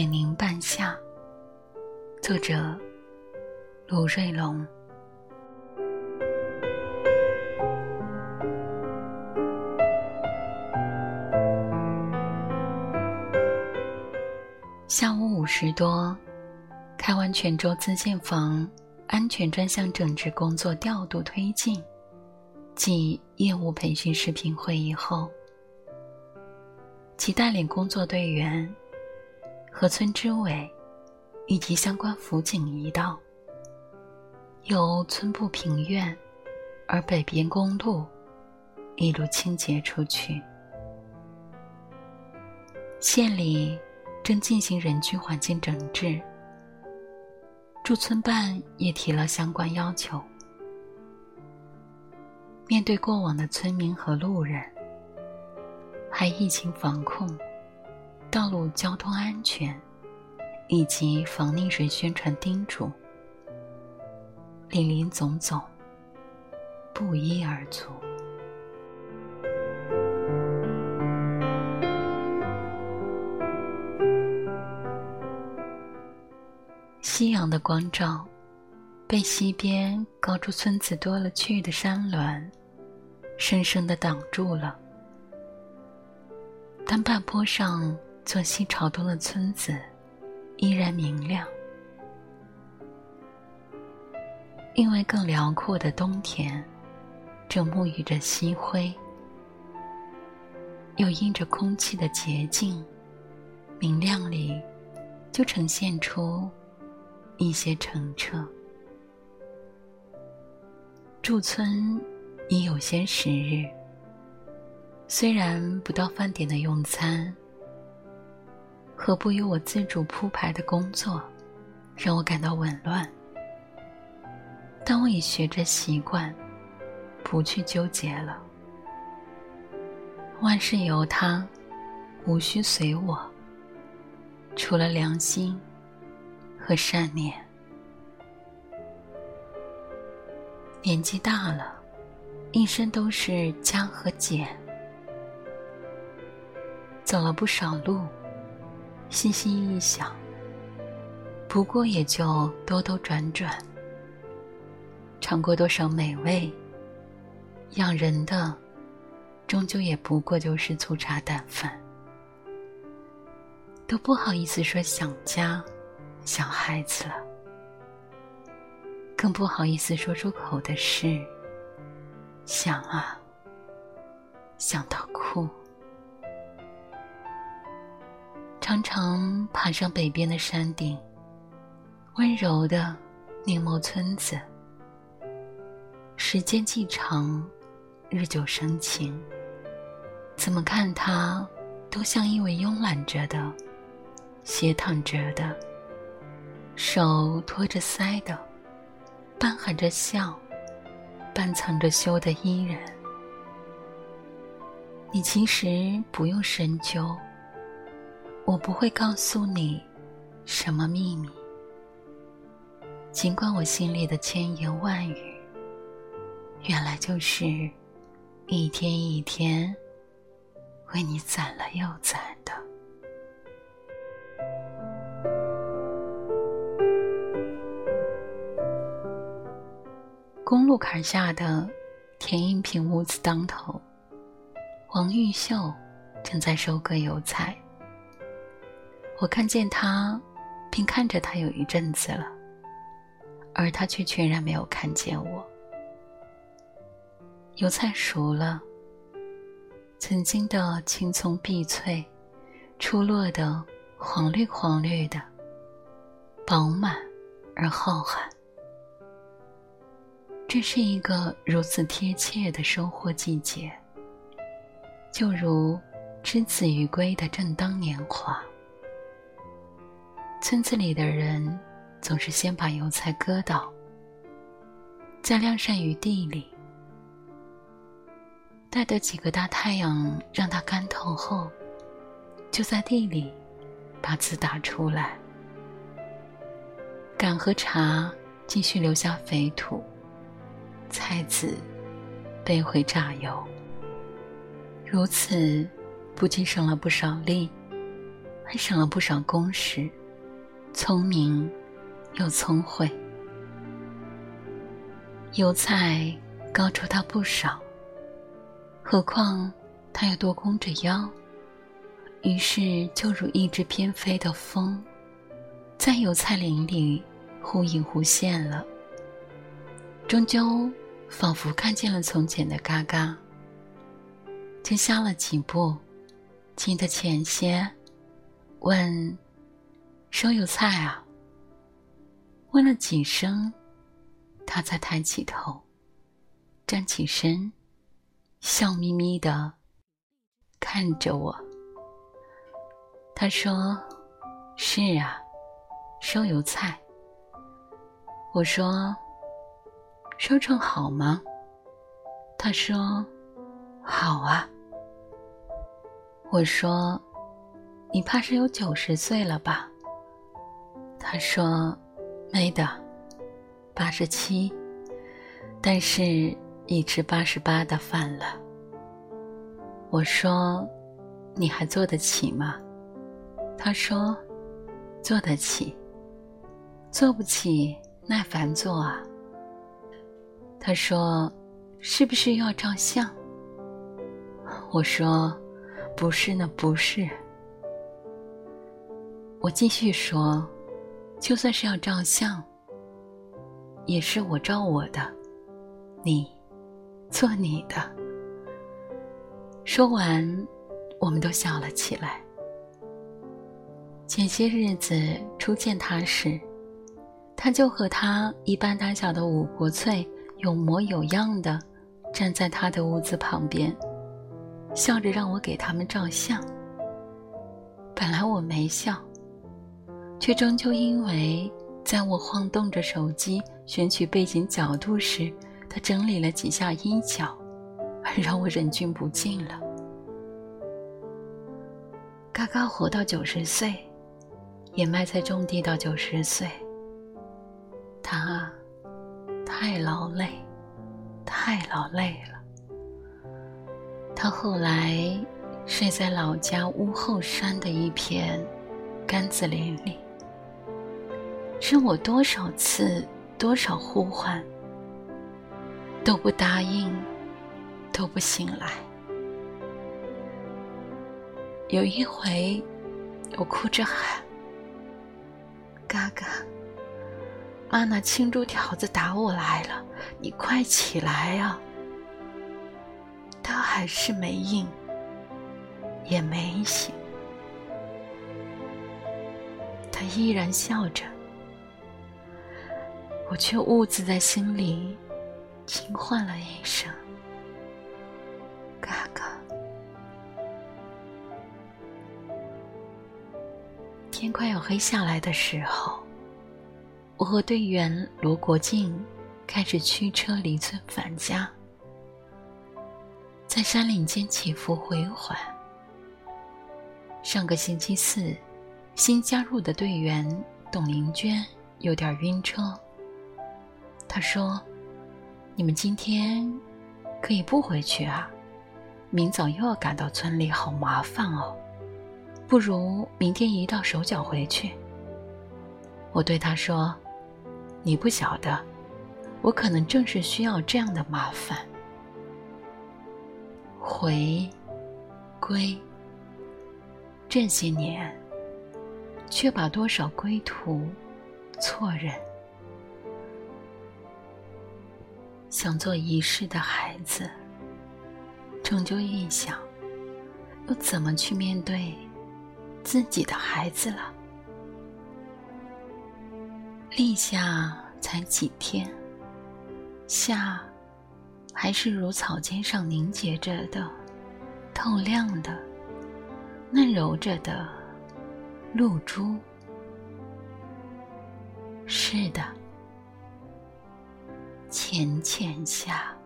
年龄半夏，作者卢瑞龙。下午五时多，开完泉州自建房安全专项整治工作调度推进暨业务培训视频会议后，其带领工作队员。和村支委以及相关辅警一道，由村部平院而北边公路一路清洁出去。县里正进行人居环境整治，驻村办也提了相关要求。面对过往的村民和路人，还疫情防控。道路交通安全以及防溺水宣传叮嘱，林林总总，不一而足。夕阳的光照，被西边高出村子多了去的山峦，深深的挡住了。但半坡上。坐西朝东的村子依然明亮，因为更辽阔的冬天正沐浴着夕辉，又因着空气的洁净明亮里，就呈现出一些澄澈。驻村已有些时日，虽然不到饭点的用餐。何不由我自主铺排的工作，让我感到紊乱？但我已学着习惯，不去纠结了。万事由他，无需随我。除了良心和善念。年纪大了，一生都是加和减，走了不少路。细细一想，不过也就兜兜转转。尝过多少美味，养人的，终究也不过就是粗茶淡饭。都不好意思说想家、想孩子了，更不好意思说出口的是想啊，想到哭。常常爬上北边的山顶，温柔的凝眸村子。时间既长，日久生情。怎么看它，都像一位慵懒着的、斜躺着的、手托着腮的、半含着笑、半藏着羞的伊人。你其实不用深究。我不会告诉你什么秘密，尽管我心里的千言万语，原来就是一天一天为你攒了又攒的。公路坎下的田荫平屋子当头，王玉秀正在收割油菜。我看见他，并看着他有一阵子了，而他却全然没有看见我。油菜熟了，曾经的青葱碧翠，出落的黄绿黄绿的，饱满而浩瀚。这是一个如此贴切的收获季节，就如之子于归的正当年华。村子里的人总是先把油菜割倒，再晾晒于地里，待得几个大太阳让它干透后，就在地里把籽打出来。杆和茬继续留下肥土，菜籽背回榨油。如此，不仅省了不少力。还省了不少工时，聪明又聪慧。油菜高出他不少，何况他又多弓着腰，于是就如一只翩飞的风，在油菜林里忽隐忽现了。终究仿佛看见了从前的嘎嘎，就下了几步，近得浅些，问：“收油菜啊？”问了几声。他才抬起头，站起身，笑眯眯的看着我。他说：“是啊，收油菜。”我说：“收成好吗？”他说：“好啊。”我说：“你怕是有九十岁了吧？”他说：“没的。”八十七，但是已吃八十八的饭了。我说：“你还做得起吗？”他说：“做得起。”做不起，耐烦做啊。他说：“是不是要照相？”我说：“不是呢，不是。”我继续说：“就算是要照相。”也是我照我的，你做你的。说完，我们都笑了起来。前些日子初见他时，他就和他一般大小的五国翠有模有样的站在他的屋子旁边，笑着让我给他们照相。本来我没笑，却终究因为。在我晃动着手机选取背景角度时，他整理了几下衣角，而让我忍俊不禁了。嘎嘎活到九十岁，也卖菜种地到九十岁。他太劳累，太劳累了。他后来睡在老家屋后山的一片干子林里。是我多少次、多少呼唤，都不答应，都不醒来。有一回，我哭着喊：“嘎嘎，妈拿青竹条子打我来了，你快起来啊！”他还是没应，也没醒，他依然笑着。我却兀自在心里轻唤了一声“嘎嘎”。天快要黑下来的时候，我和队员罗国静开始驱车离村返家，在山岭间起伏回缓。上个星期四，新加入的队员董玲娟有点晕车。他说：“你们今天可以不回去啊，明早又要赶到村里，好麻烦哦。不如明天一到手脚回去。”我对他说：“你不晓得，我可能正是需要这样的麻烦。回归这些年，却把多少归途错认。”想做一世的孩子，终究一想，又怎么去面对自己的孩子了？立夏才几天，夏还是如草尖上凝结着的、透亮的、嫩柔着的露珠。是的。浅浅下。